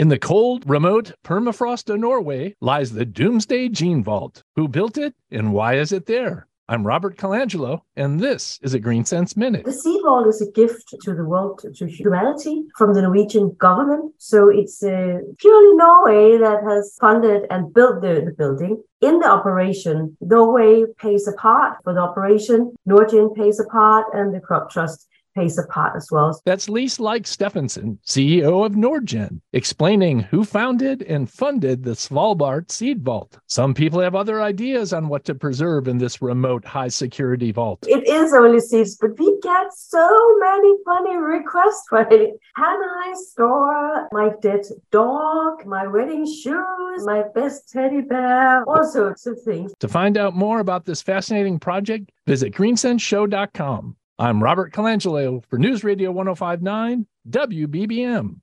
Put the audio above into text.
In the cold, remote permafrost of Norway lies the Doomsday Gene Vault. Who built it and why is it there? I'm Robert Colangelo, and this is a Green Sense Minute. The Seed Vault is a gift to the world, to humanity from the Norwegian government. So it's uh, purely Norway that has funded and built the, the building. In the operation, Norway pays a part for the operation, NordGen pays a part, and the Crop Trust pays a part as well. That's Lise Lykke Steffensen, CEO of NordGen, explaining who founded and funded the Svalbard Seed Vault. Some people have other ideas on what to preserve in this remote high security vault. It is only seeds, but we get so many funny requests for it. Can I store my dead dog, my wedding shoes, my best teddy bear, all sorts of things. To find out more about this fascinating project, visit greensenseshow.com. I'm Robert Colangelo for News Radio 1059 WBBM.